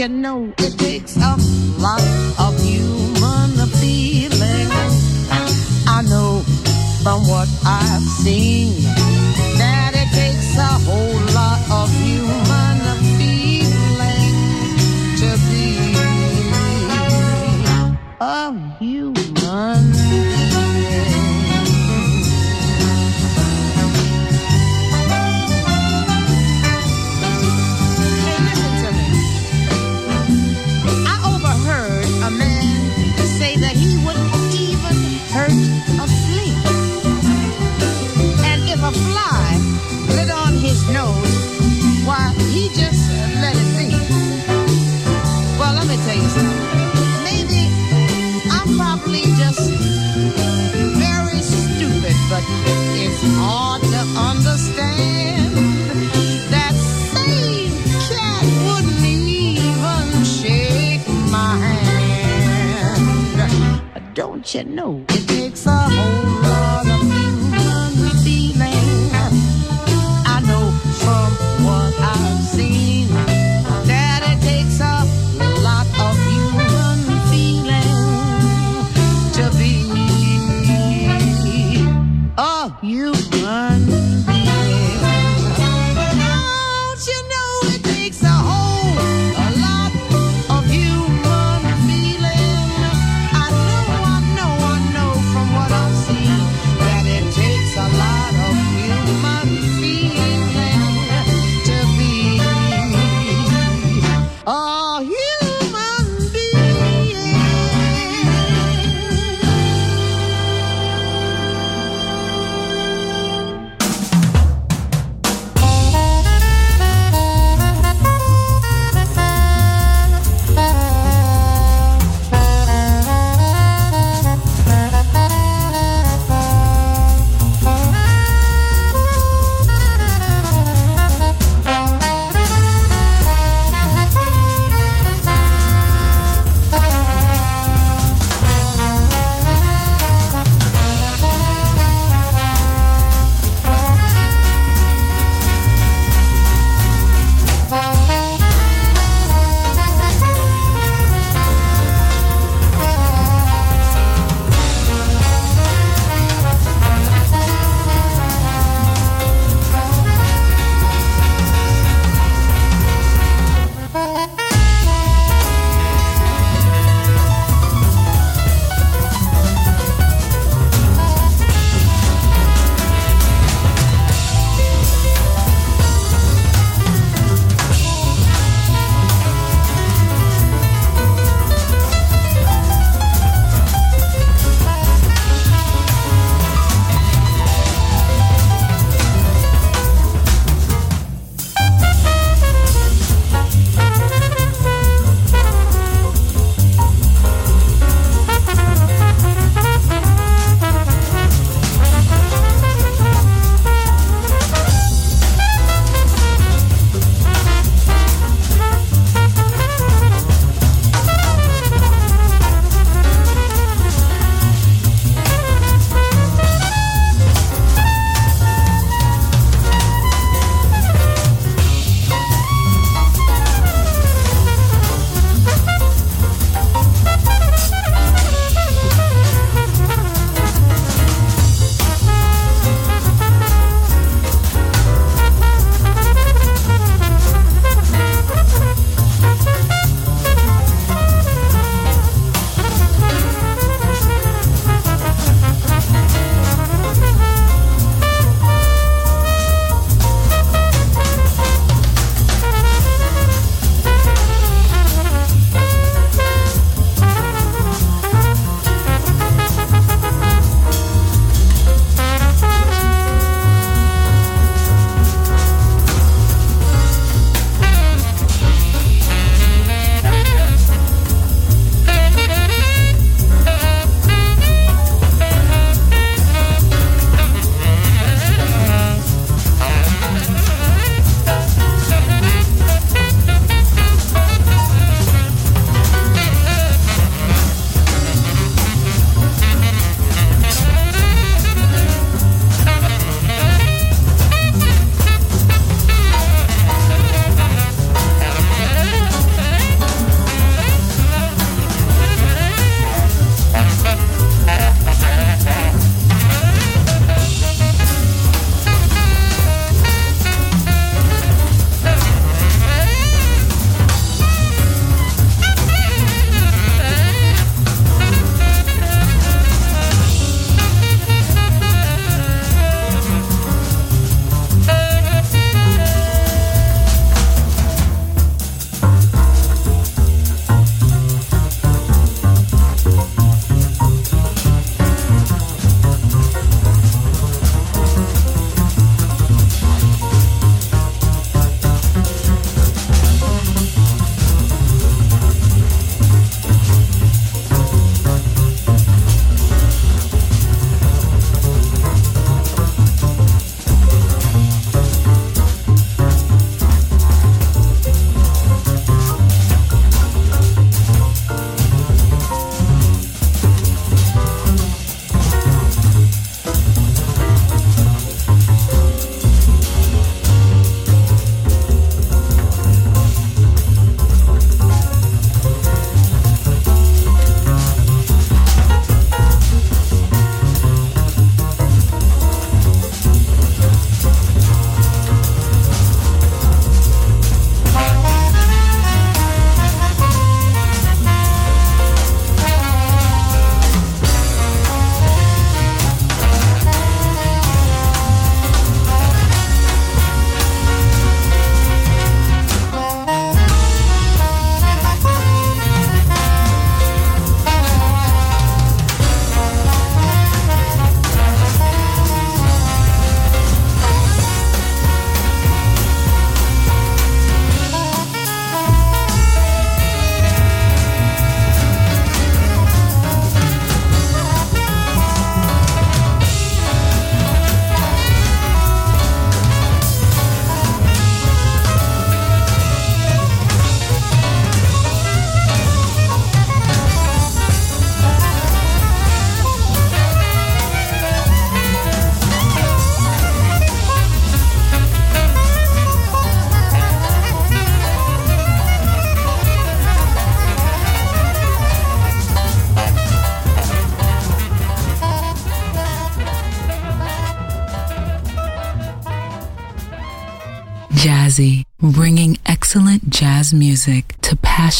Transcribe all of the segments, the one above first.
you know it takes a lot.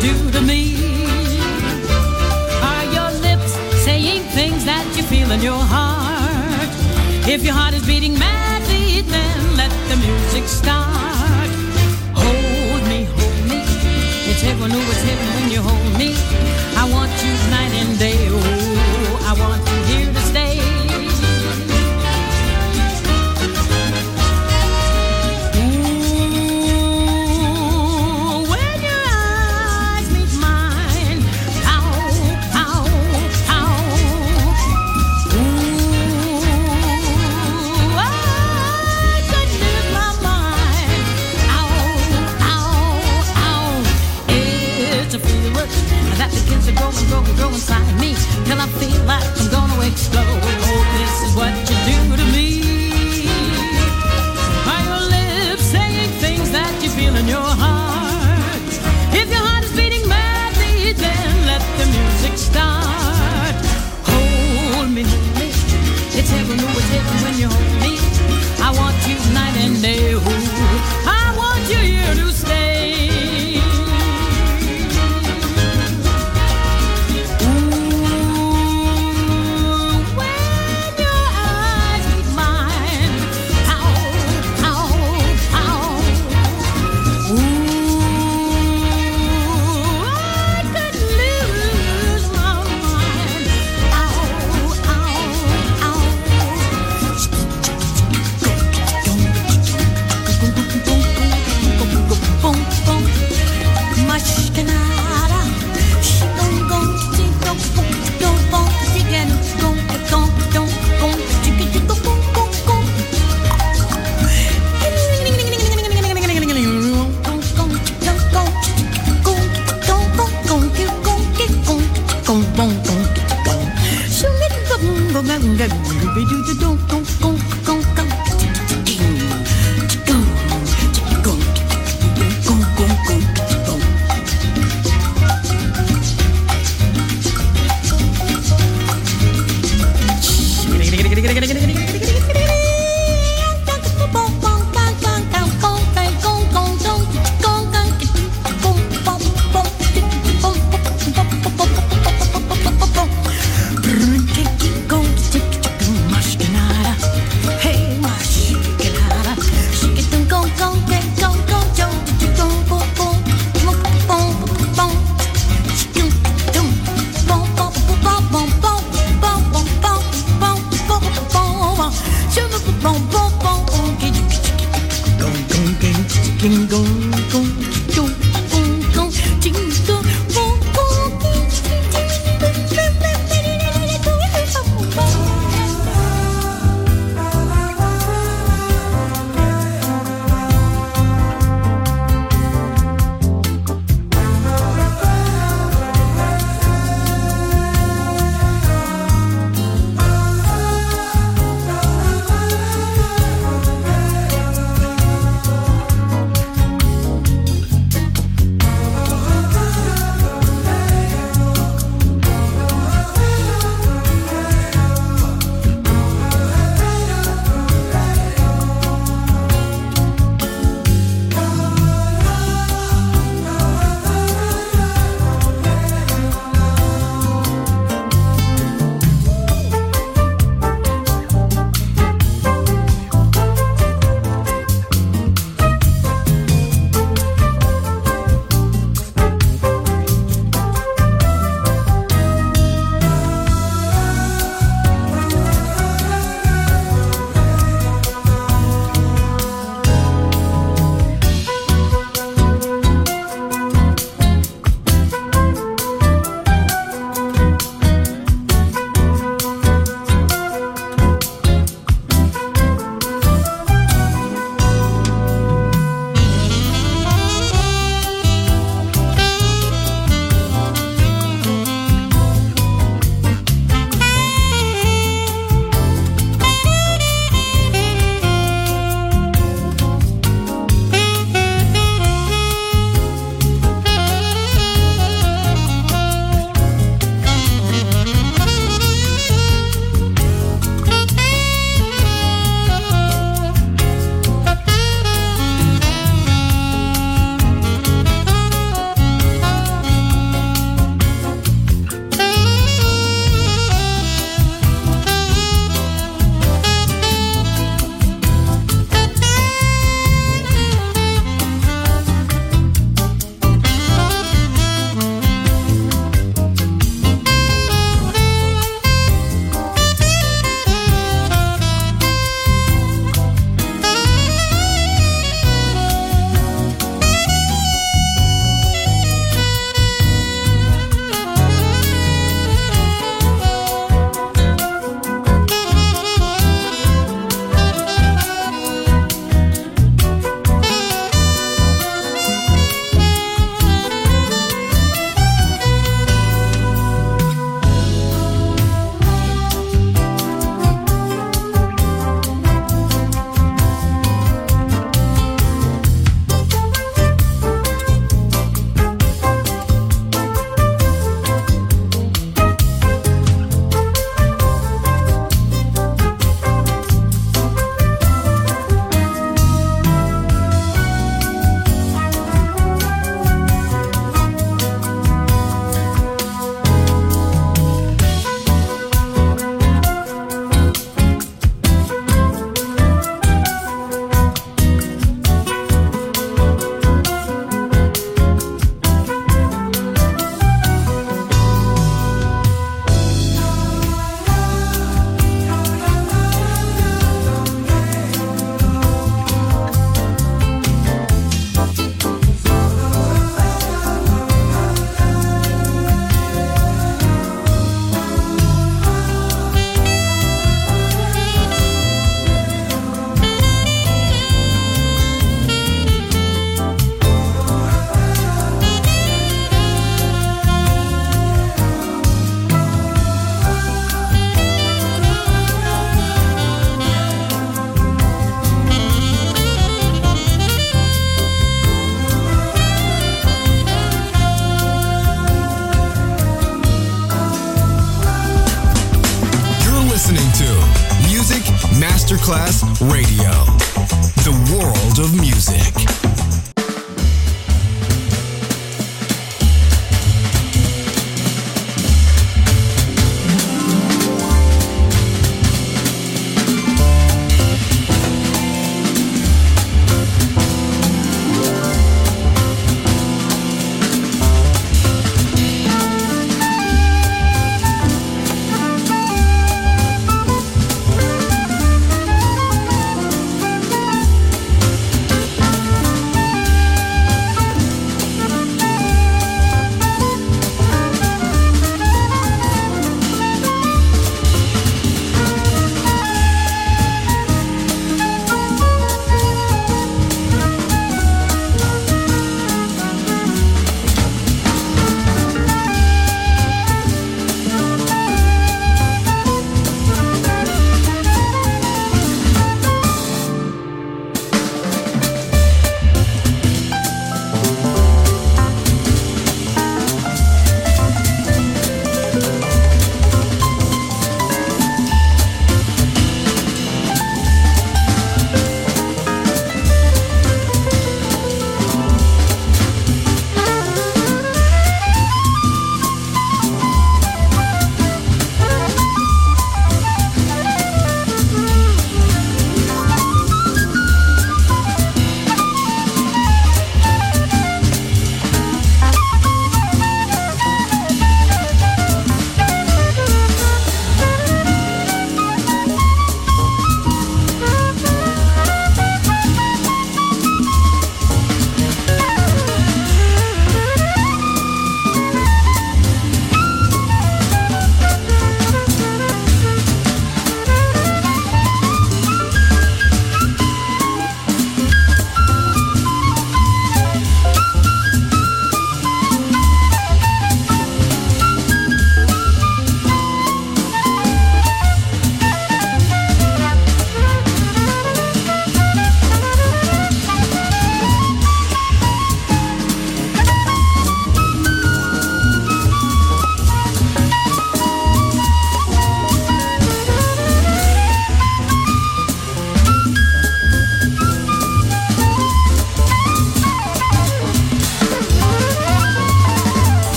Do to me. Are your lips saying things that you feel in your heart? If your heart is beating madly, then let the music start. Hold me, hold me. It's heaven, oh, it's heaven when you hold me. I want you night and day. Inside I feel like I'm gonna explode. Oh, this is what you do to me. Are your lips saying things that you feel in your heart? If your heart is beating madly, then let the music start. Hold me. It's heaven, oh, it's heaven when you hold me. I want you night and day.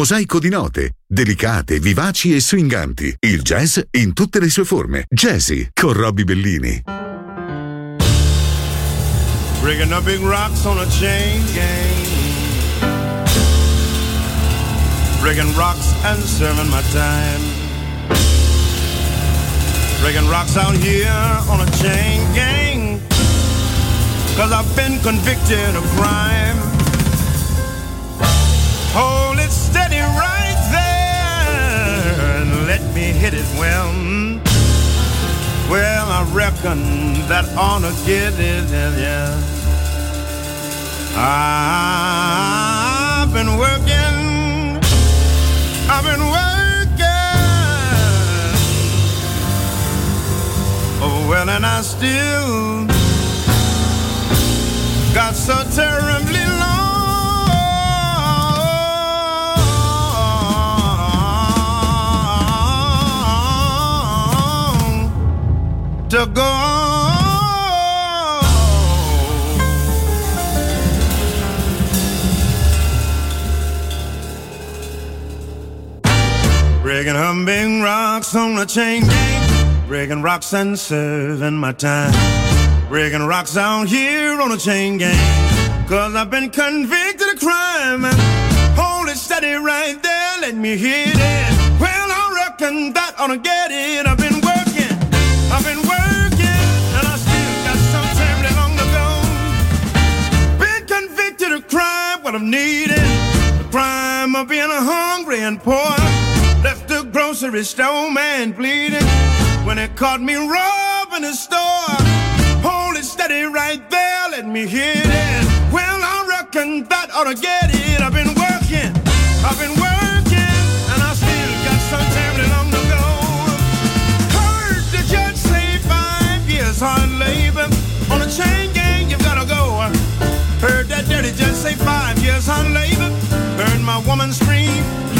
Mosaico di note, delicate, vivaci e swinganti. Il jazz in tutte le sue forme. Jazzy con Robbie Bellini. Breaking up big rocks on a chain gang. Breaking rocks and serving my time. Breaking rocks out here on a chain gang. Cause I've been convicted of crime. Hold it steady right there and let me hit it well. Well, I reckon that ought to get it, yeah. I've been working, I've been working. Oh, well, and I still got so terribly to go. Breaking humming rocks on a chain gang. Breaking rocks and serving my time. Breaking rocks out here on a chain gang. Cause I've been convicted of crime. Hold it steady right there, let me hit it. Well, I reckon that ought to get it. I've what I'm needing. The crime of being a hungry and poor. Left the grocery store man bleeding when it caught me robbing the store. Hold it steady right there, let me hit it. Well, I reckon that ought to get it. I've been working, I've been 30, just say five years on labor. Burned my woman's dream.